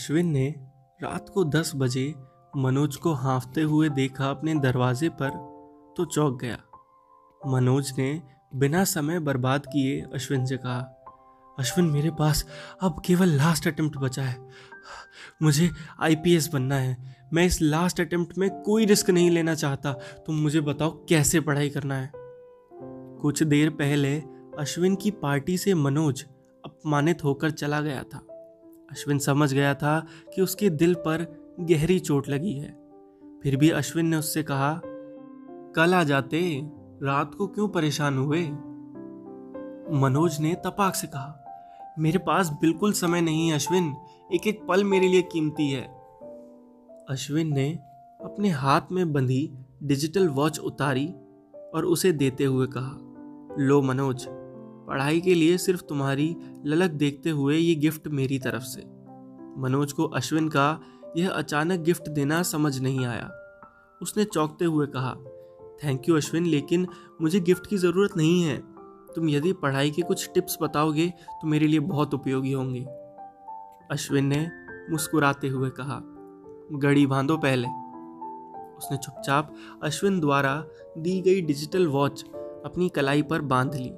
अश्विन ने रात को दस बजे मनोज को हाँफते हुए देखा अपने दरवाजे पर तो चौंक गया। मनोज ने बिना समय बर्बाद किए अश्विन से कहा, अश्विन, मेरे पास अब केवल लास्ट अटेम्प्ट बचा है। मुझे आईपीएस बनना है। मैं इस लास्ट अटेम्प्ट में कोई रिस्क नहीं लेना चाहता। तुम मुझे बताओ कैसे पढ़ाई करना है? कुछ देर पहले अश्विन की पार्टी से मनोज अपमानित होकर चला गया था। अश्विन समझ गया था कि उसके दिल पर गहरी चोट लगी है। फिर भी अश्विन ने उससे कहा, कल आ जाते, रात को क्यों परेशान हुए? मनोज ने तपाक से कहा, मेरे पास बिल्कुल समय नहीं है अश्विन एक एक पल मेरे लिए कीमती है। अश्विन ने अपने हाथ में बंधी डिजिटल वॉच उतारी और उसे देते हुए कहा, लो मनोज पढ़ाई के लिए सिर्फ़ तुम्हारी ललक देखते हुए ये गिफ्ट मेरी तरफ़ से। मनोज को अश्विन का यह अचानक गिफ्ट देना समझ नहीं आया। उसने चौंकते हुए कहा थैंक यू अश्विन, लेकिन मुझे गिफ्ट की ज़रूरत नहीं है। तुम यदि पढ़ाई के कुछ टिप्स बताओगे तो मेरे लिए बहुत उपयोगी होंगे। अश्विन ने मुस्कुराते हुए कहा गड़ी बांधो पहले। उसने चुपचाप अश्विन द्वारा दी गई डिजिटल वॉच अपनी कलाई पर बाँध ली।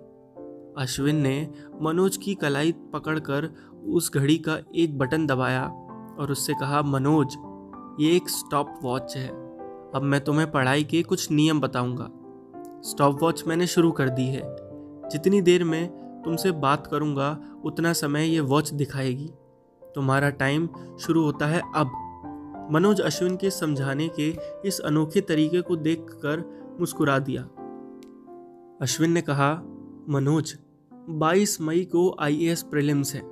अश्विन ने मनोज की कलाई पकड़कर उस घड़ी का एक बटन दबाया और उससे कहा, मनोज, ये एक स्टॉप वॉच है। अब मैं तुम्हें पढ़ाई के कुछ नियम बताऊँगा। स्टॉप वॉच मैंने शुरू कर दी है। जितनी देर में तुमसे बात करूँगा, उतना समय ये वॉच दिखाएगी। तुम्हारा टाइम शुरू होता है अब। मनोज अश्विन के समझाने के इस अनोखे तरीके को देखकर मुस्कुरा दिया। अश्विन ने कहा, मनोज 22 मई को आईएएस प्रीलिम्स है।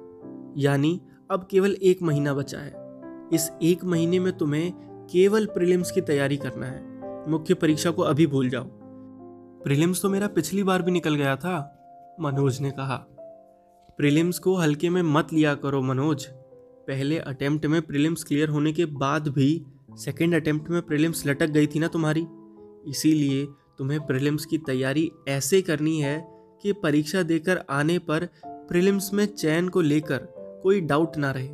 यानी अब केवल एक महीना बचा है। इस एक महीने में तुम्हें केवल प्रीलिम्स की तैयारी करना है। मुख्य परीक्षा को अभी भूल जाओ। प्रीलिम्स तो मेरा पिछली बार भी निकल गया था, मनोज ने कहा। प्रीलिम्स को हल्के में मत लिया करो, मनोज। पहले अटेम्प्ट में प्रीलिम्स क्लियर होने के बाद भी सेकेंड अटेम्प्ट में प्रीलिम्स लटक गई थी ना तुम्हारी। इसीलिए तुम्हें प्रीलिम्स की तैयारी ऐसे करनी है कि परीक्षा देकर आने पर प्रीलिम्स में चयन को लेकर कोई डाउट ना रहे।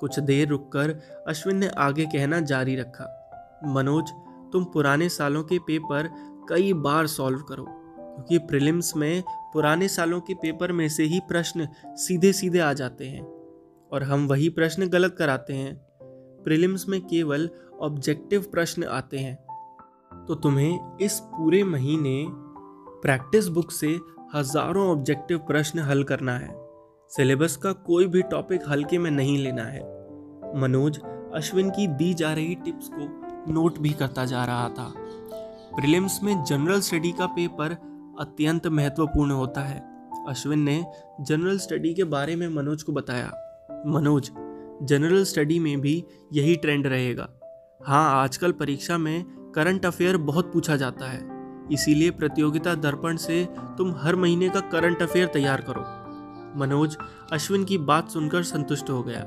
कुछ देर रुककर अश्विन ने आगे कहना जारी रखा, मनोज, तुम पुराने सालों के पेपर कई बार सॉल्व करो, क्योंकि प्रीलिम्स में पुराने सालों के पेपर में से ही प्रश्न सीधे सीधे आ जाते हैं, और हम वही प्रश्न गलत कराते हैं। प्रीलिम्स में केवल ऑब्जेक्टिव प्रश्न आते हैं। तो तुम्हें इस पूरे महीने प्रैक्टिस बुक से हज़ारों ऑब्जेक्टिव प्रश्न हल करना है। सिलेबस का कोई भी टॉपिक हल्के में नहीं लेना है। मनोज, अश्विन की दी जा रही टिप्स को नोट भी करता जा रहा था। प्रीलिम्स में जनरल स्टडी का पेपर अत्यंत महत्वपूर्ण होता है। अश्विन ने जनरल स्टडी के बारे में मनोज को बताया। मनोज जनरल स्टडी में भी यही ट्रेंड रहेगा। हाँ आजकल परीक्षा में करंट अफेयर बहुत पूछा जाता है। इसीलिए प्रतियोगिता दर्पण से तुम हर महीने का करंट अफेयर तैयार करो। मनोज, अश्विन की बात सुनकर संतुष्ट हो गया।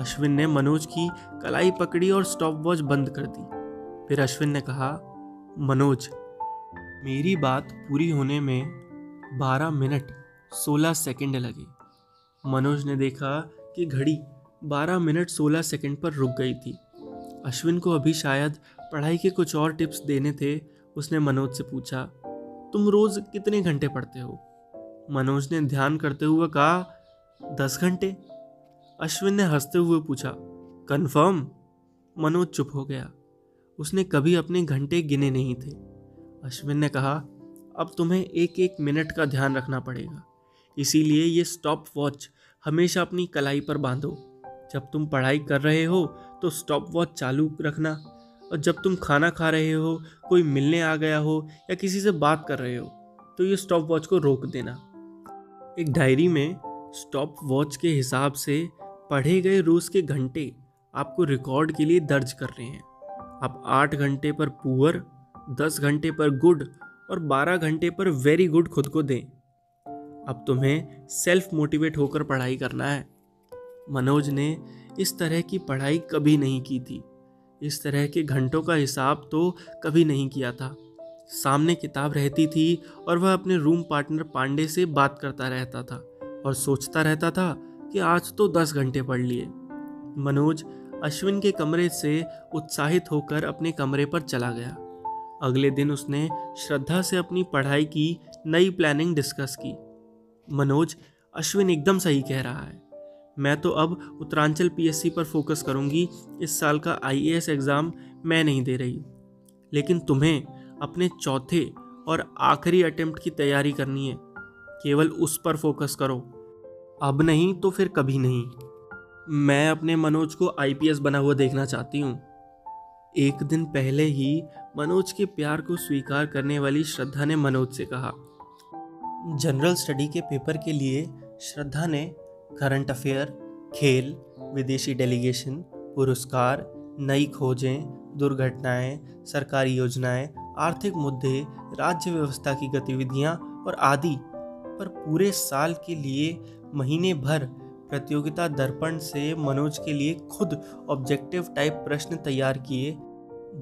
अश्विन ने मनोज की कलाई पकड़ी और स्टॉप वॉच बंद कर दी। फिर अश्विन ने कहा, मनोज, मेरी बात पूरी होने में बारह मिनट सोलह सेकंड लगे मनोज ने देखा कि घड़ी बारह मिनट सोलह सेकंड पर रुक गई थी। अश्विन को अभी शायद पढ़ाई के कुछ और टिप्स देने थे उसने मनोज से पूछा, तुम रोज कितने घंटे पढ़ते हो? मनोज ने ध्यान करते हुए कहा, दस घंटे। अश्विन ने हँसते हुए पूछा, कन्फर्म? मनोज चुप हो गया। उसने कभी अपने घंटे गिने नहीं थे। अश्विन ने कहा, अब तुम्हें एक एक मिनट का ध्यान रखना पड़ेगा। इसीलिए ये स्टॉप वॉच हमेशा अपनी कलाई पर बांधो। जब तुम पढ़ाई कर रहे हो तो स्टॉप वॉच चालू रखना। और जब तुम खाना खा रहे हो, कोई मिलने आ गया हो या किसी से बात कर रहे हो तो ये स्टॉप वॉच को रोक देना। एक डायरी में स्टॉप वॉच के हिसाब से पढ़े गए रोज़ के घंटे आपको रिकॉर्ड के लिए दर्ज कर रहे हैं। आप आठ घंटे पर पुअर दस घंटे पर गुड और बारह घंटे पर वेरी गुड खुद को दें। अब तुम्हें सेल्फ मोटिवेट होकर पढ़ाई करना है। मनोज ने इस तरह की पढ़ाई कभी नहीं की थी। इस तरह के घंटों का हिसाब तो कभी नहीं किया था। सामने किताब रहती थी और वह अपने रूम पार्टनर पांडे से बात करता रहता था और सोचता रहता था कि आज तो दस घंटे पढ़ लिए। मनोज अश्विन के कमरे से उत्साहित होकर अपने कमरे पर चला गया। अगले दिन उसने श्रद्धा से अपनी पढ़ाई की नई प्लानिंग डिस्कस की। मनोज अश्विन एकदम सही कह रहा है। मैं तो अब उत्तरांचल पीएससी पर फोकस करूँगी। इस साल का आईएएस एग्ज़ाम मैं नहीं दे रही। लेकिन तुम्हें अपने चौथे और आखिरी अटेम्प्ट की तैयारी करनी है। केवल उस पर फोकस करो। अब नहीं तो फिर कभी नहीं। मैं अपने मनोज को आईपीएस बना हुआ देखना चाहती हूँ। एक दिन पहले ही मनोज के प्यार को स्वीकार करने वाली श्रद्धा ने मनोज से कहा जनरल स्टडी के पेपर के लिए श्रद्धा ने करंट अफेयर, खेल, विदेशी डेलीगेशन, पुरस्कार, नई खोजें, दुर्घटनाएँ, सरकारी योजनाएँ, आर्थिक मुद्दे, राज्य व्यवस्था की गतिविधियाँ और आदि। पर पूरे साल के लिए महीने भर प्रतियोगिता दर्पण से मनोज के लिए खुद ऑब्जेक्टिव टाइप प्रश्न तैयार किए,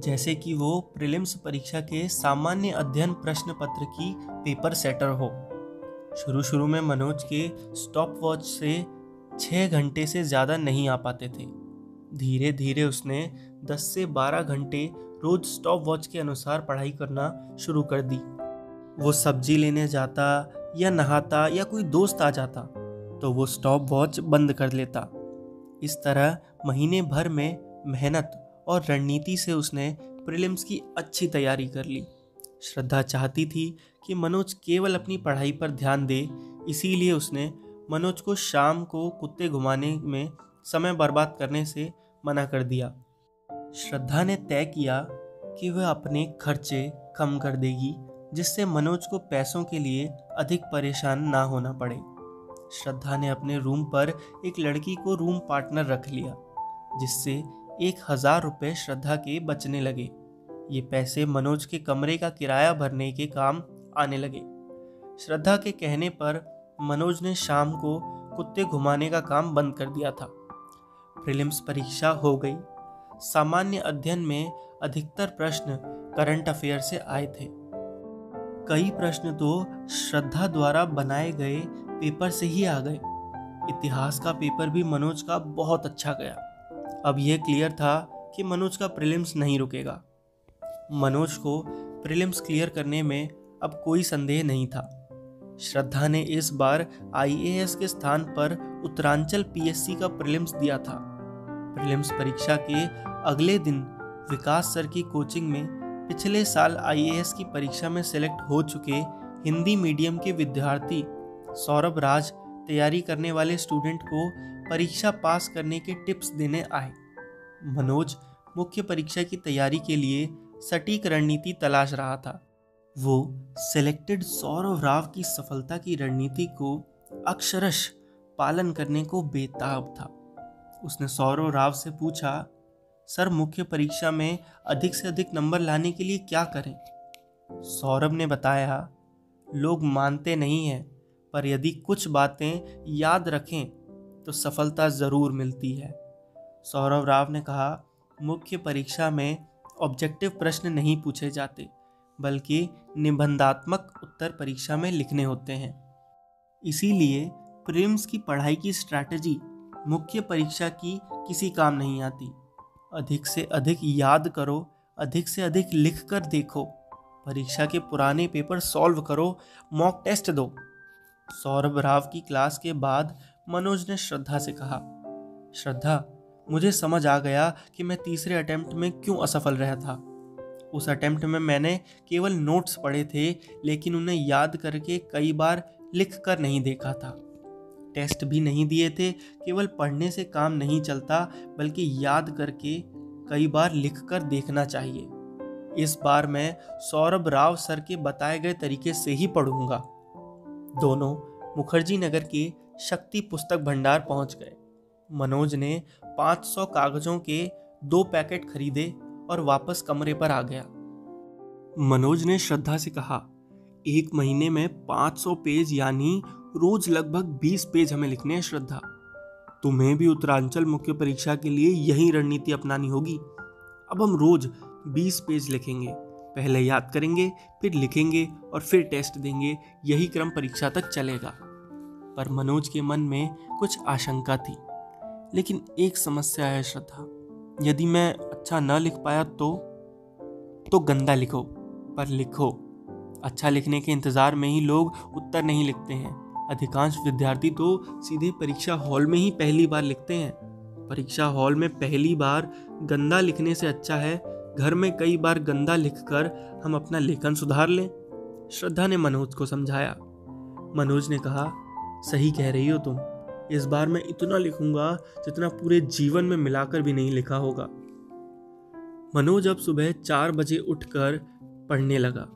जैसे कि वो प्रीलिम्स परीक्षा के सामान्य अध्ययन प्रश्न पत्र की पेपर सेटर हो। शुरू शुरू में मनोज के स्टॉप वॉच से छः घंटे से ज़्यादा नहीं आ पाते थे। धीरे धीरे उसने 10 से 12 घंटे रोज स्टॉप वॉच के अनुसार पढ़ाई करना शुरू कर दी। वो सब्ज़ी लेने जाता या नहाता या कोई दोस्त आ जाता तो वो स्टॉप वॉच बंद कर लेता। इस तरह महीने भर में मेहनत और रणनीति से उसने प्रीलिम्स की अच्छी तैयारी कर ली। श्रद्धा चाहती थी कि मनोज केवल अपनी पढ़ाई पर ध्यान दे, इसीलिए उसने मनोज को शाम को कुत्ते घुमाने में समय बर्बाद करने से मना कर दिया। श्रद्धा ने तय किया कि वह अपने खर्चे कम कर देगी, जिससे मनोज को पैसों के लिए अधिक परेशान ना होना पड़े। श्रद्धा ने अपने रूम पर एक लड़की को रूम पार्टनर रख लिया, जिससे एक हज़ार रुपये श्रद्धा के बचने लगे। ये पैसे मनोज के कमरे का किराया भरने के काम आने लगे। श्रद्धा के कहने पर मनोज ने शाम को कुत्ते घुमाने का काम बंद कर दिया था। प्रीलिम्स परीक्षा हो गई। सामान्य अध्ययन में अधिकतर प्रश्न करंट अफेयर से आए थे। कई प्रश्न तो श्रद्धा द्वारा बनाए गए पेपर से ही आ गए। इतिहास का पेपर भी मनोज का बहुत अच्छा गया। अब यह क्लियर था कि मनोज का प्रीलिम्स नहीं रुकेगा। मनोज को प्रीलिम्स क्लियर करने में अब कोई संदेह नहीं था। श्रद्धा ने इस बार आईएएस के स्थान पर उत्तरांचल पीएससी का प्रीलिम्स दिया था। प्रीलिम्स परीक्षा के अगले दिन विकास सर की कोचिंग में पिछले साल आईएएस की परीक्षा में सेलेक्ट हो चुके हिंदी मीडियम के विद्यार्थी सौरभ राज तैयारी करने वाले स्टूडेंट को परीक्षा पास करने के टिप्स देने आए। मनोज मुख्य परीक्षा की तैयारी के लिए सटीक रणनीति तलाश रहा था। वो सिलेक्टेड सौरव राव की सफलता की रणनीति को अक्षरश पालन करने को बेताब था। उसने सौरव राव से पूछा, सर, मुख्य परीक्षा में अधिक से अधिक नंबर लाने के लिए क्या करें? सौरभ ने बताया, लोग मानते नहीं हैं, पर यदि कुछ बातें याद रखें तो सफलता ज़रूर मिलती है। सौरव राव ने कहा, मुख्य परीक्षा में ऑब्जेक्टिव प्रश्न नहीं पूछे जाते, बल्कि निबंधात्मक उत्तर परीक्षा में लिखने होते हैं। इसीलिए प्रेम्स की पढ़ाई की स्ट्रैटेजी मुख्य परीक्षा की किसी काम नहीं आती। अधिक से अधिक याद करो, अधिक से अधिक लिख कर देखो। परीक्षा के पुराने पेपर सॉल्व करो मॉक टेस्ट दो। सौरभ राव की क्लास के बाद मनोज ने श्रद्धा से कहा, श्रद्धा मुझे समझ आ गया कि मैं तीसरे अटैम्प्ट में क्यों असफल रहा था। उस अटैम्प्ट में मैंने केवल नोट्स पढ़े थे, लेकिन उन्हें याद करके कई बार लिख कर नहीं देखा था। टेस्ट भी नहीं दिए थे, केवल पढ़ने से काम नहीं चलता, बल्कि याद करके कई बार लिख कर देखना चाहिए। इस बार मैं सौरभ राव सर के बताए गए तरीके से ही पढ़ूँगा। दोनों मुखर्जी नगर के शक्ति पुस्तक भंडार पहुँच गए। मनोज ने 500 कागजों के दो पैकेट खरीदे और वापस कमरे पर आ गया। मनोज ने श्रद्धा से कहा, एक महीने में 500 पेज यानी रोज लगभग 20 पेज हमें लिखने हैं, श्रद्धा। तुम्हें भी उत्तरांचल मुख्य परीक्षा के लिए यही रणनीति अपनानी होगी। अब हम रोज 20 पेज लिखेंगे। पहले याद करेंगे, फिर लिखेंगे और फिर टेस्ट देंगे। यही क्रम परीक्षा तक चलेगा। पर मनोज के मन में कुछ आशंका थी। लेकिन एक समस्या है श्रद्धा। यदि मैं अच्छा न लिख पाया तो तो गंदा लिखो, पर लिखो। अच्छा लिखने के इंतज़ार में ही लोग उत्तर नहीं लिखते हैं। अधिकांश विद्यार्थी तो सीधे परीक्षा हॉल में ही पहली बार लिखते हैं। परीक्षा हॉल में पहली बार गंदा लिखने से अच्छा है, घर में कई बार गंदा लिखकर हम अपना लेखन सुधार लें। श्रद्धा ने मनोज को समझाया। मनोज ने कहा, सही कह रही हो तुम। इस बार मैं इतना लिखूँगा जितना पूरे जीवन में मिलाकर भी नहीं लिखा होगा। मनोज अब सुबह चार बजे उठकर पढ़ने लगा।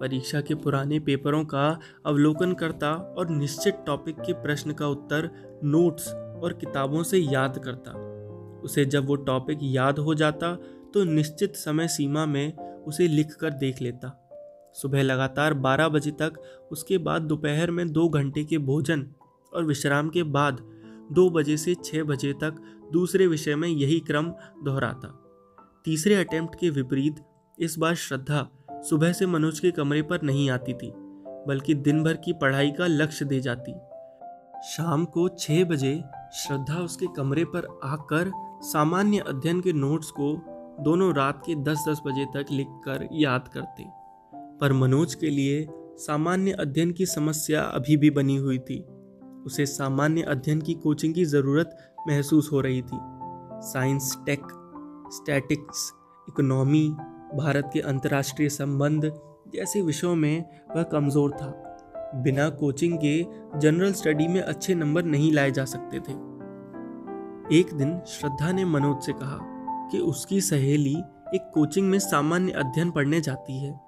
परीक्षा के पुराने पेपरों का अवलोकन करता और निश्चित टॉपिक के प्रश्न का उत्तर नोट्स और किताबों से याद करता। उसे जब वो टॉपिक याद हो जाता तो निश्चित समय सीमा में उसे लिख कर देख लेता। सुबह लगातार 12 बजे तक, उसके बाद दोपहर में दो घंटे के भोजन और विश्राम के बाद दो बजे से छः बजे तक दूसरे विषय में यही क्रम दोहराता। तीसरे अटेम्प्ट के विपरीत इस बार श्रद्धा सुबह से मनोज के कमरे पर नहीं आती थी, बल्कि दिन भर की पढ़ाई का लक्ष्य दे जाती। शाम को छः बजे श्रद्धा उसके कमरे पर आकर सामान्य अध्ययन के नोट्स को दोनों रात के 10-10 बजे तक लिखकर याद करते। पर मनोज के लिए सामान्य अध्ययन की समस्या अभी भी बनी हुई थी। उसे सामान्य अध्ययन की कोचिंग की ज़रूरत महसूस हो रही थी। Science, tech, statics, economy, Bharat के अंतर्राष्ट्रीय संबंध जैसे विषयों में वह कमज़ोर था। बिना कोचिंग के जनरल स्टडी में अच्छे नंबर नहीं लाए जा सकते थे। एक दिन श्रद्धा ने मनोज से कहा कि उसकी सहेली एक कोचिंग में सामान्य अध्ययन पढ़ने जाती है।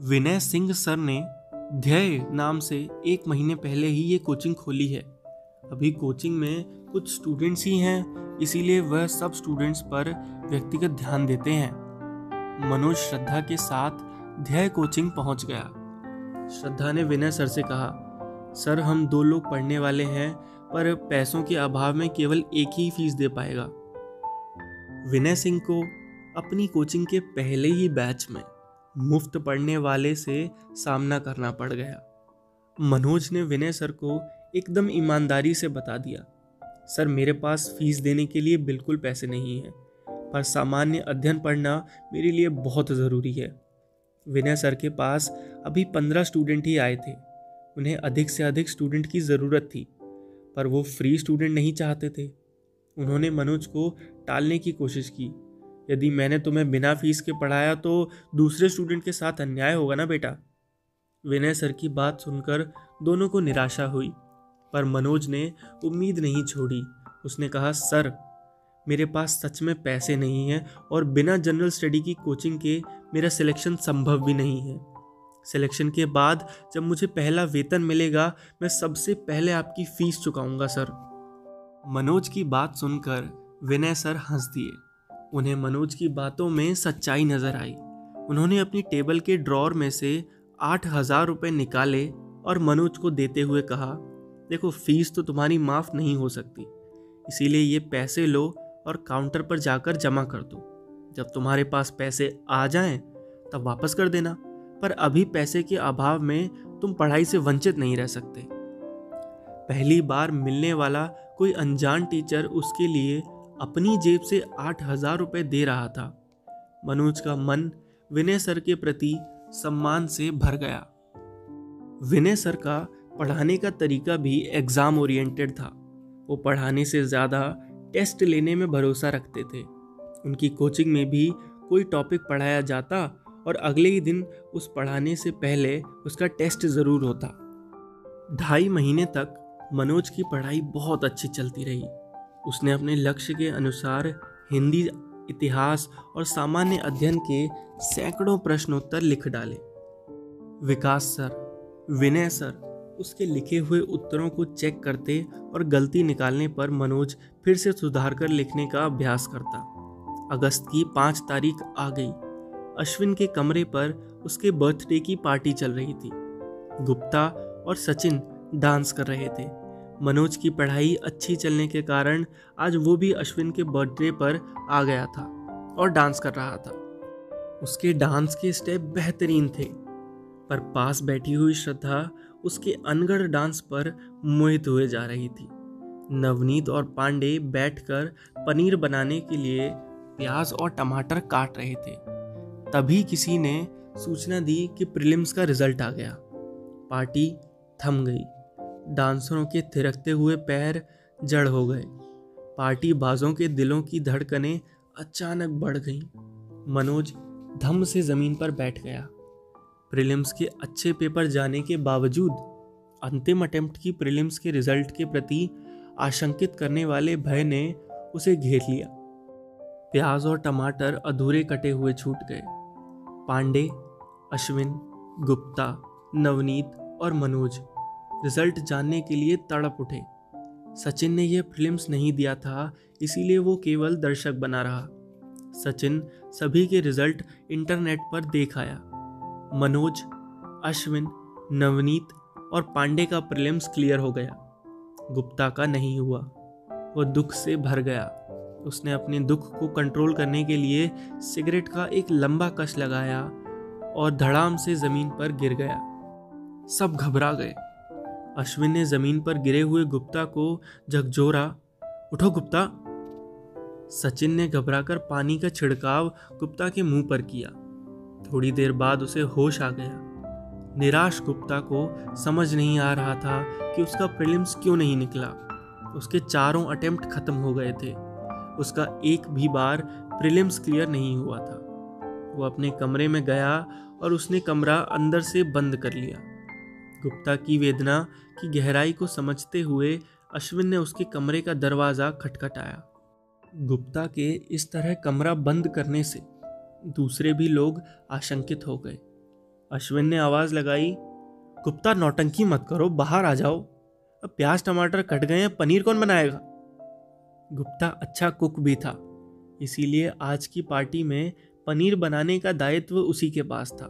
विनय सिंह सर ने ध्यय नाम से एक महीने पहले ही ये कोचिंग खोली है। अभी कोचिंग में कुछ स्टूडेंट्स ही हैं, इसीलिए वह सब स्टूडेंट्स पर व्यक्तिगत ध्यान देते हैं। मनोज श्रद्धा के साथ ध्यय कोचिंग पहुँच गया। श्रद्धा ने विनय सर से कहा, सर, हम दो लोग पढ़ने वाले हैं, पर पैसों के अभाव में केवल एक ही फ़ीस दे पाएगा। विनय सिंह को अपनी कोचिंग के पहले ही बैच में मुफ़्त पढ़ने वाले से सामना करना पड़ गया। मनोज ने विनय सर को एकदम ईमानदारी से बता दिया, सर, मेरे पास फ़ीस देने के लिए बिल्कुल पैसे नहीं हैं, पर सामान्य अध्ययन पढ़ना मेरे लिए बहुत ज़रूरी है। विनय सर के पास अभी पंद्रह स्टूडेंट ही आए थे। उन्हें अधिक से अधिक स्टूडेंट की ज़रूरत थी, पर वो फ्री स्टूडेंट नहीं चाहते थे। उन्होंने मनोज को टालने की कोशिश की। यदि मैंने तुम्हें बिना फ़ीस के पढ़ाया तो दूसरे स्टूडेंट के साथ अन्याय होगा ना बेटा? विनय सर की बात सुनकर दोनों को निराशा हुई, पर मनोज ने उम्मीद नहीं छोड़ी। उसने कहा, सर, मेरे पास सच में पैसे नहीं हैं और बिना जनरल स्टडी की कोचिंग के मेरा सिलेक्शन संभव भी नहीं है। सिलेक्शन के बाद जब मुझे पहला वेतन मिलेगा, मैं सबसे पहले आपकी फ़ीस चुकाऊँगा, सर। मनोज की बात सुनकर विनय सर हंस दिए। उन्हें मनोज की बातों में सच्चाई नज़र आई। उन्होंने अपनी टेबल के ड्रॉर में से आठ हज़ार रुपये निकाले और मनोज को देते हुए कहा, देखो, फ़ीस तो तुम्हारी माफ़ नहीं हो सकती। इसीलिए ये पैसे लो और काउंटर पर जाकर जमा कर दो। जब तुम्हारे पास पैसे आ जाएँ, तब वापस कर देना। पर अभी पैसे के अभाव में तुम पढ़ाई से वंचित नहीं रह सकते। पहली बार मिलने वाला कोई अनजान टीचर उसके लिए अपनी जेब से आठ हज़ार रुपये दे रहा था। मनोज का मन विनय सर के प्रति सम्मान से भर गया। विनय सर का पढ़ाने का तरीका भी एग्ज़ाम ओरिएंटेड था। वो पढ़ाने से ज़्यादा टेस्ट लेने में भरोसा रखते थे। उनकी कोचिंग में भी कोई टॉपिक पढ़ाया जाता और अगले ही दिन उस पढ़ाने से पहले उसका टेस्ट ज़रूर होता। ढाई महीने तक मनोज की पढ़ाई बहुत अच्छी चलती रही। उसने अपने लक्ष्य के अनुसार हिंदी इतिहास और सामान्य अध्ययन के सैकड़ों प्रश्नोत्तर लिख डाले। विकास सर, विनय सर, उसके लिखे हुए उत्तरों को चेक करते और गलती निकालने पर मनोज फिर से सुधार कर लिखने का अभ्यास करता। अगस्त की पाँच तारीख आ गई। अश्विन के कमरे पर उसके बर्थडे की पार्टी चल रही थी। गुप्ता और सचिन डांस कर रहे थे। मनोज की पढ़ाई अच्छी चलने के कारण आज वो भी अश्विन के बर्थडे पर आ गया था और डांस कर रहा था। उसके डांस के स्टेप बेहतरीन थे, पर पास बैठी हुई श्रद्धा उसके अनगढ़ डांस पर मोहित हुए जा रही थी। नवनीत और पांडे बैठकर पनीर बनाने के लिए प्याज और टमाटर काट रहे थे। तभी किसी ने सूचना दी कि प्रीलिम्स का रिज़ल्ट आ गया। पार्टी थम गई। डांसरों के थिरकते हुए पैर जड़ हो गए। पार्टी बाजों के दिलों की धड़कनें अचानक बढ़ गईं। मनोज धम से ज़मीन पर बैठ गया। प्रीलिम्स के अच्छे पेपर जाने के बावजूद अंतिम अटेम्प्ट की प्रीलिम्स के रिज़ल्ट के प्रति आशंकित करने वाले भय ने उसे घेर लिया। प्याज और टमाटर अधूरे कटे हुए छूट गए। पांडे, अश्विन, गुप्ता, नवनीत और मनोज रिज़ल्ट जानने के लिए तड़प उठे। सचिन ने यह फिल्म्स नहीं दिया था, इसीलिए वो केवल दर्शक बना रहा। सचिन सभी के रिज़ल्ट इंटरनेट पर देख आया। मनोज, अश्विन, नवनीत और पांडे का प्रिलिम्स क्लियर हो गया। गुप्ता का नहीं हुआ। वो दुख से भर गया। उसने अपने दुख को कंट्रोल करने के लिए सिगरेट का एक लंबा कश लगाया और धड़ाम से ज़मीन पर गिर गया। सब घबरा गए। अश्विन ने ज़मीन पर गिरे हुए गुप्ता को झकझोरा, उठो गुप्ता। सचिन ने घबराकर पानी का छिड़काव गुप्ता के मुँह पर किया। थोड़ी देर बाद उसे होश आ गया। निराश गुप्ता को समझ नहीं आ रहा था कि उसका प्रिलिम्स क्यों नहीं निकला। उसके चारों अटेम्प्ट खत्म हो गए थे। उसका एक भी बार प्रिलिम्स क्लियर नहीं हुआ था। वो अपने कमरे में गया और उसने कमरा अंदर से बंद कर लिया। गुप्ता की वेदना की गहराई को समझते हुए अश्विन ने उसके कमरे का दरवाज़ा खटखटाया। गुप्ता के इस तरह कमरा बंद करने से दूसरे भी लोग आशंकित हो गए। अश्विन ने आवाज़ लगाई, गुप्ता, नौटंकी मत करो, बाहर आ जाओ। अब प्याज, टमाटर कट गए हैं, पनीर कौन बनाएगा? गुप्ता अच्छा कुक भी था, इसीलिए आज की पार्टी में पनीर बनाने का दायित्व उसी के पास था।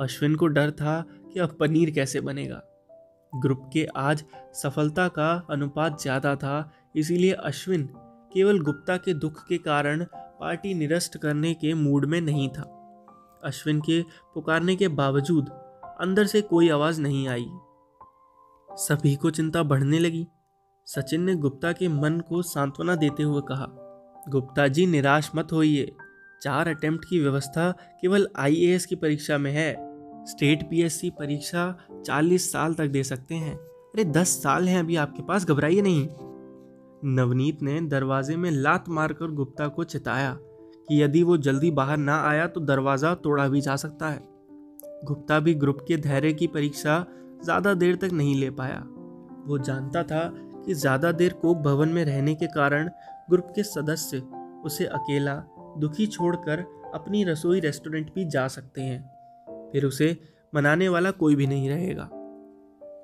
अश्विन को डर था कि अब पनीर कैसे बनेगा? ग्रुप के आज सफलता का अनुपात ज़्यादा था, इसीलिए अश्विन केवल गुप्ता के दुख के कारण पार्टी निरस्त करने के मूड में नहीं था। अश्विन के पुकारने के बावजूद अंदर से कोई आवाज़ नहीं आई। सभी को चिंता बढ़ने लगी। सचिन ने गुप्ता के मन को सांत्वना देते हुए कहा, गुप्ता जी, निराश मत होइए। चार अटेम्प्ट की व्यवस्था केवल आईएएस की परीक्षा में है। स्टेट पीएससी परीक्षा 40 साल तक दे सकते हैं। अरे 10 साल हैं अभी आपके पास, घबराइए नहीं। नवनीत ने दरवाजे में लात मारकर गुप्ता को चिताया कि यदि वो जल्दी बाहर ना आया तो दरवाज़ा तोड़ा भी जा सकता है। गुप्ता भी ग्रुप के धैर्य की परीक्षा ज़्यादा देर तक नहीं ले पाया। वो जानता था कि ज़्यादा देर कोक भवन में रहने के कारण ग्रुप के सदस्य उसे अकेला दुखी छोड़कर अपनी रसोई रेस्टोरेंट भी जा सकते हैं। फिर उसे मनाने वाला कोई भी नहीं रहेगा।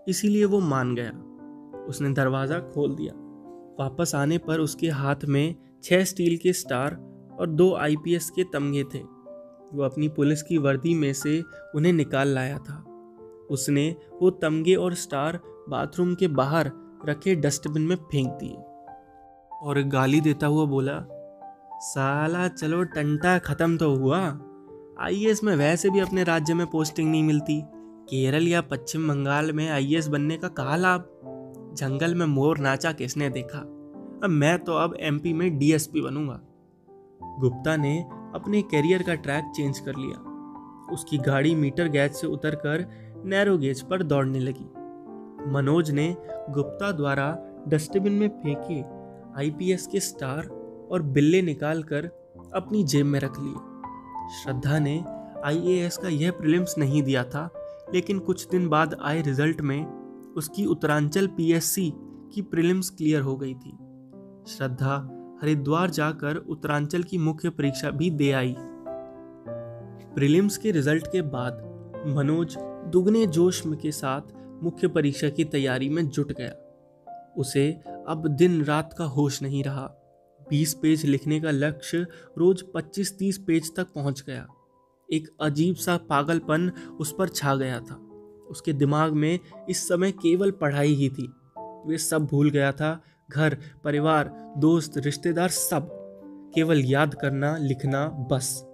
इसीलिए वो मान गया। उसने दरवाज़ा खोल दिया। वापस आने पर उसके हाथ में छह स्टील के स्टार और दो आईपीएस के तमगे थे। वो अपनी पुलिस की वर्दी में से उन्हें निकाल लाया था। उसने वो तमगे और स्टार बाथरूम के बाहर रखे डस्टबिन में फेंक दिए और गाली देता हुआ बोला, साला चलो टंटा खत्म तो हुआ। आईएएस में वैसे भी अपने राज्य में पोस्टिंग नहीं मिलती। केरल या पश्चिम बंगाल में आईएएस बनने का कहा लाभ जंगल में मोर नाचा किसने देखा? अब मैं तो अब एमपी में डीएसपी बनूँगा। गुप्ता ने अपने करियर का ट्रैक चेंज कर लिया। उसकी गाड़ी मीटर गैज से उतरकर नैरो गेज पर दौड़ने लगी। मनोज ने गुप्ता द्वारा डस्टबिन में फेंके आईपीएस के स्टार और बिल्ले निकालकर अपनी जेब में रख लिए। श्रद्धा ने आईएएस का यह प्रीलिम्स नहीं दिया था, लेकिन कुछ दिन बाद आए रिज़ल्ट में उसकी उत्तरांचल पीएससी की प्रीलिम्स क्लियर हो गई थी। श्रद्धा हरिद्वार जाकर उत्तरांचल की मुख्य परीक्षा भी दे आई। प्रीलिम्स के रिज़ल्ट के बाद मनोज दुगने जोश के साथ मुख्य परीक्षा की तैयारी में जुट गया। उसे अब दिन रात का होश नहीं रहा। बीस पेज लिखने का लक्ष्य रोज पच्चीस तीस पेज तक पहुँच गया। एक अजीब सा पागलपन उस पर छा गया था। उसके दिमाग में इस समय केवल पढ़ाई ही थी। वे सब भूल गया था। घर, परिवार, दोस्त, रिश्तेदार सब। केवल याद करना, लिखना, बस।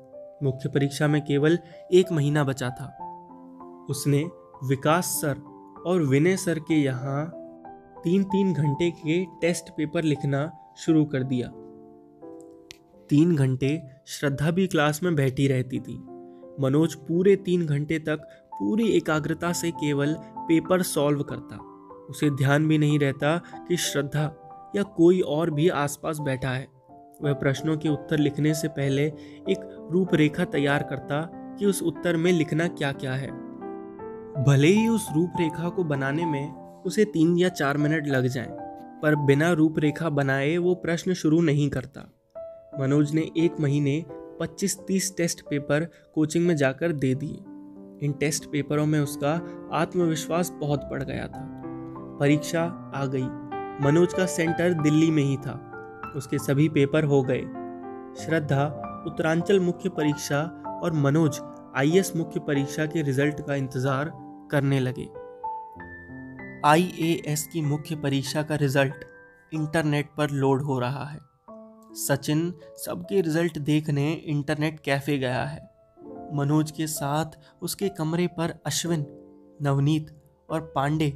मुख्य परीक्षा में केवल एक महीना बचा था। उसने विकास सर और विनय सर के यहाँ तीन तीन घंटे के टेस्ट पेपर लिखना शुरू कर दिया। तीन घंटे श्रद्धा भी क्लास में बैठी रहती थी। मनोज पूरे तीन घंटे तक पूरी एकाग्रता से केवल पेपर सॉल्व करता। उसे ध्यान भी नहीं रहता कि श्रद्धा या कोई और भी आसपास बैठा है। वह प्रश्नों के उत्तर लिखने से पहले एक रूपरेखा तैयार करता कि उस उत्तर में लिखना क्या क्या है। भले ही उस रूपरेखा को बनाने में उसे तीन या चार मिनट लग जाएँ, पर बिना रूपरेखा बनाए वो प्रश्न शुरू नहीं करता। मनोज ने एक महीने 25-30 टेस्ट पेपर कोचिंग में जाकर दे दिए। इन टेस्ट पेपरों में उसका आत्मविश्वास बहुत बढ़ गया था। परीक्षा आ गई। मनोज का सेंटर दिल्ली में ही था। उसके सभी पेपर हो गए। श्रद्धा, उत्तरांचल मुख्य परीक्षा और मनोज, आईएएस मुख्य परीक्षा के रिज़ल्ट का इंतज़ार करने लगे। आईएएस की मुख्य परीक्षा का रिज़ल्ट इंटरनेट पर लोड हो रहा है। सचिन सबके रिज़ल्ट देखने इंटरनेट कैफ़े गया है। मनोज के साथ उसके कमरे पर अश्विन, नवनीत और पांडे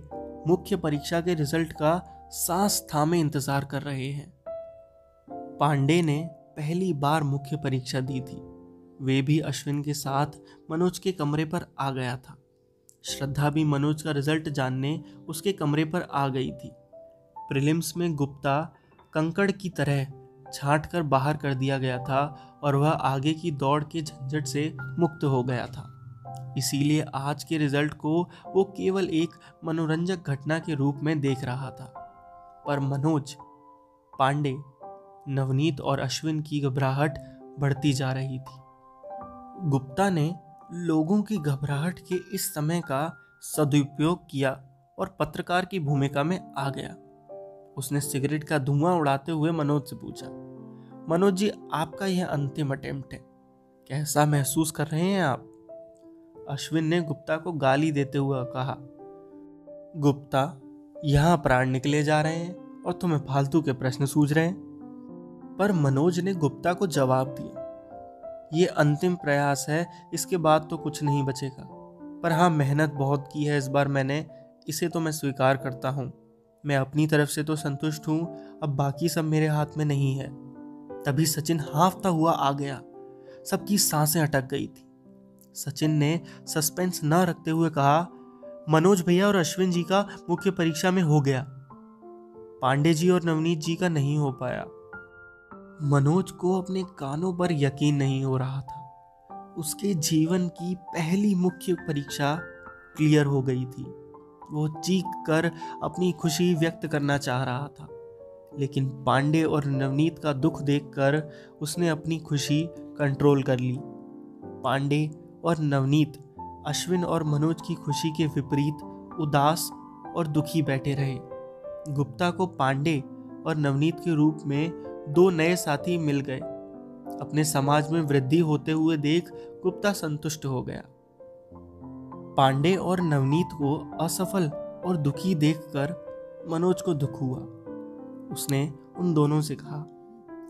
मुख्य परीक्षा के रिज़ल्ट का सांस थामे इंतज़ार कर रहे हैं। पांडे ने पहली बार मुख्य परीक्षा दी थी। वे भी अश्विन के साथ मनोज के कमरे पर आ गया था। श्रद्धा भी मनोज का रिज़ल्ट जानने उसके कमरे पर आ गई थी। प्रिलिम्स में गुप्ता, कंकड़ की तरह छाट कर बाहर कर दिया गया था और वह आगे की दौड़ के झंझट से मुक्त हो गया था। इसीलिए आज के रिज़ल्ट को वो केवल एक मनोरंजक घटना के रूप में देख रहा था। पर मनोज, पांडे, नवनीत और अश्विन की घबराहट बढ़ती जा रही थी। गुप्ता ने लोगों की घबराहट के इस समय का सदुपयोग किया और पत्रकार की भूमिका में आ गया। उसने सिगरेट का धुआँ उड़ाते हुए मनोज से पूछा, मनोज जी, आपका यह अंतिम अटेम्प्ट है। कैसा महसूस कर रहे हैं आप? अश्विन ने गुप्ता को गाली देते हुए कहा, गुप्ता, यहाँ प्राण निकले जा रहे हैं और तुम्हें फालतू के प्रश्न सूझ रहे हैं। पर मनोज ने गुप्ता को जवाब दिया, ये अंतिम प्रयास है, इसके बाद तो कुछ नहीं बचेगा। पर हाँ मेहनत बहुत की है इस बार मैंने, इसे तो मैं स्वीकार करता हूँ। मैं अपनी तरफ़ से तो संतुष्ट हूँ, अब बाकी सब मेरे हाथ में नहीं है। तभी सचिन हाफता हुआ आ गया। सबकी साँसें अटक गई थी। सचिन ने सस्पेंस न रखते हुए कहा, मनोज भैया और अश्विन जी का मुख्य परीक्षा में हो गया। पांडे जी और नवनीत जी का नहीं हो पाया। मनोज को अपने कानों पर यकीन नहीं हो रहा था। उसके जीवन की पहली मुख्य परीक्षा क्लियर हो गई थी। वो चीख कर अपनी खुशी व्यक्त करना चाह रहा था। लेकिन पांडे और नवनीत का दुख देखकर उसने अपनी खुशी कंट्रोल कर ली। पांडे और नवनीत, अश्विन और मनोज की खुशी के विपरीत उदास और दुखी बैठे रहे। गुप्ता को पांडे और नवनीत के रूप में दो नए साथी मिल गए। अपने समाज में वृद्धि होते हुए देख गुप्ता संतुष्ट हो गया। पांडे और नवनीत को असफल और दुखी देखकर मनोज को दुख हुआ। उसने उन दोनों से कहा,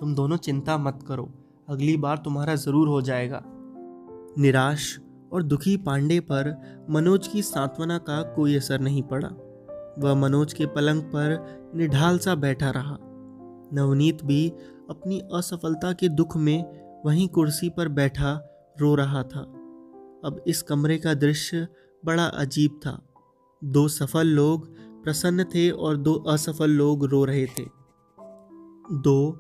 तुम दोनों चिंता मत करो, अगली बार तुम्हारा ज़रूर हो जाएगा। निराश और दुखी पांडे पर मनोज की सांत्वना का कोई असर नहीं पड़ा। वह मनोज के पलंग पर निढाल सा बैठा रहा। नवनीत भी अपनी असफलता के दुख में वहीं कुर्सी पर बैठा रो रहा था। अब इस कमरे का दृश्य बड़ा अजीब था। दो सफल लोग प्रसन्न थे और दो असफल लोग रो रहे थे। दो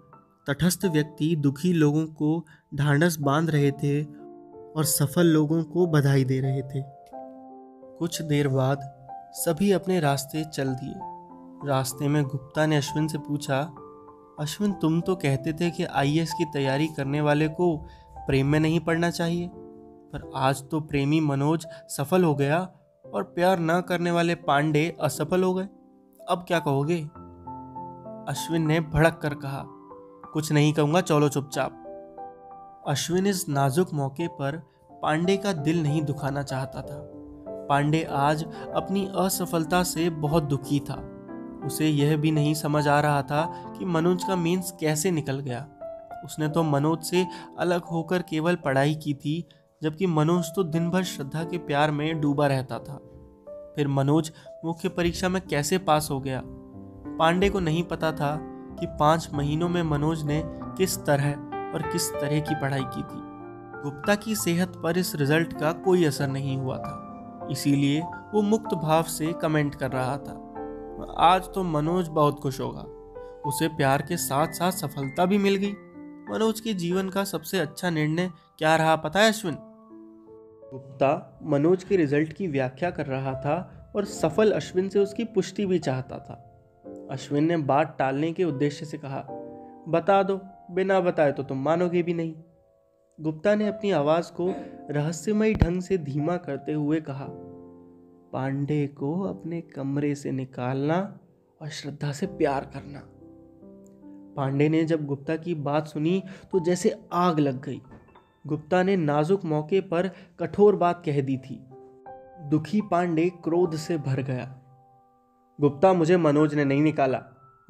तटस्थ व्यक्ति दुखी लोगों को ढांढस बाँध रहे थे और सफल लोगों को बधाई दे रहे थे। कुछ देर बाद सभी अपने रास्ते चल दिए। रास्ते में गुप्ता ने अश्विन से पूछा, अश्विन, तुम तो कहते थे कि आईएएस की तैयारी करने वाले को प्रेम में नहीं पढ़ना चाहिए। पर आज तो प्रेमी मनोज सफल हो गया और प्यार न करने वाले पांडे असफल हो गए। अब क्या कहोगे? अश्विन ने भड़क कर कहा, कुछ नहीं कहूँगा, चलो चुपचाप। अश्विन इस नाजुक मौके पर पांडे का दिल नहीं दुखाना चाहता था। पांडे आज अपनी असफलता से बहुत दुखी था। उसे यह भी नहीं समझ आ रहा था कि मनोज का मीन्स कैसे निकल गया। उसने तो मनोज से अलग होकर केवल पढ़ाई की थी जबकि मनोज तो दिन भर श्रद्धा के प्यार में डूबा रहता था। फिर मनोज मुख्य परीक्षा में कैसे पास हो गया? पांडे को नहीं पता था कि पाँच महीनों में मनोज ने किस तरह और किस तरह की पढ़ाई की थी। गुप्ता की सेहत पर इस रिज़ल्ट का कोई असर नहीं हुआ था। इसीलिए वो मुक्त भाव से कमेंट कर रहा था। आज तो मनोज बहुत खुश होगा। उसे प्यार के साथ साथ सफलता भी मिल गई। मनोज के जीवन का सबसे अच्छा निर्णय क्या रहा पता है, अश्विन? गुप्ता मनोज के रिज़ल्ट की व्याख्या कर रहा था और सफल अश्विन से उसकी पुष्टि भी चाहता था। अश्विन ने बात टालने के उद्देश्य से कहा, बता दो, बिना बताए तो तुम मानोगे भी नहीं। गुप्ता ने अपनी आवाज़ को रहस्यमयी ढंग से धीमा करते हुए कहा, पांडे को अपने कमरे से निकालना और श्रद्धा से प्यार करना। पांडे ने जब गुप्ता की बात सुनी तो जैसे आग लग गई। गुप्ता ने नाजुक मौके पर कठोर बात कह दी थी। दुखी पांडे क्रोध से भर गया। गुप्ता मुझे मनोज ने नहीं निकाला,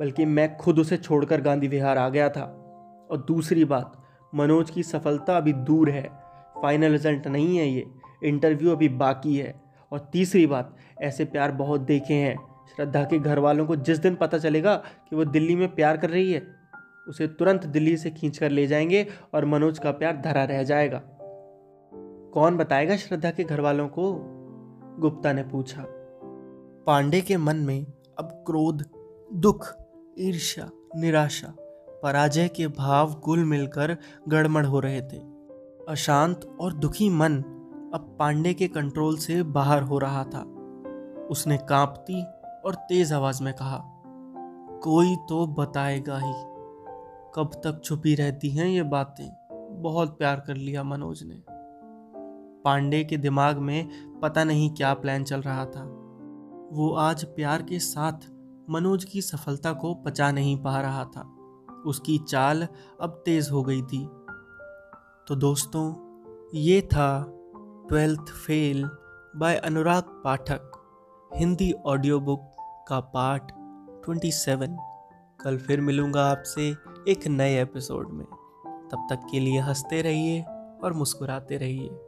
बल्कि मैं खुद उसे छोड़कर गांधी विहार आ गया था। और दूसरी बात, मनोज की सफलता अभी दूर है। फाइनल रिज़ल्ट नहीं है ये, इंटरव्यू अभी बाकी है। और तीसरी बात, ऐसे प्यार बहुत देखे हैं। श्रद्धा के घर वालों को जिस दिन पता चलेगा कि वो दिल्ली में प्यार कर रही है? उसे तुरंत दिल्ली से खींच कर ले जाएँगे और मनोज का प्यार धरा रह जाएगा। कौन बताएगा श्रद्धा के घर वालों को? गुप्ता ने पूछा। पांडे के मन में अब क्रोध, दुख, ईर्ष्या, निराशा, पराजय के भाव गुल मिलकर गड़मड़ हो रहे थे। अशांत और दुखी मन अब पांडे के कंट्रोल से बाहर हो रहा था। उसने कांपती और तेज आवाज़ में कहा, कोई तो बताएगा ही। कब तक छुपी रहती हैं ये बातें? बहुत प्यार कर लिया मनोज ने। पांडे के दिमाग में पता नहीं क्या प्लान चल रहा था। वो आज प्यार के साथ मनोज की सफलता को पचा नहीं पा रहा था। उसकी चाल अब तेज हो गई थी। तो दोस्तों, ये था twelfth fail by Anurag Pathak, Hindi audio book का पार्ट 27 कल फिर मिलूँगा आपसे एक नए एपिसोड में। तब तक के लिए हँसते रहिए और मुस्कुराते रहिए।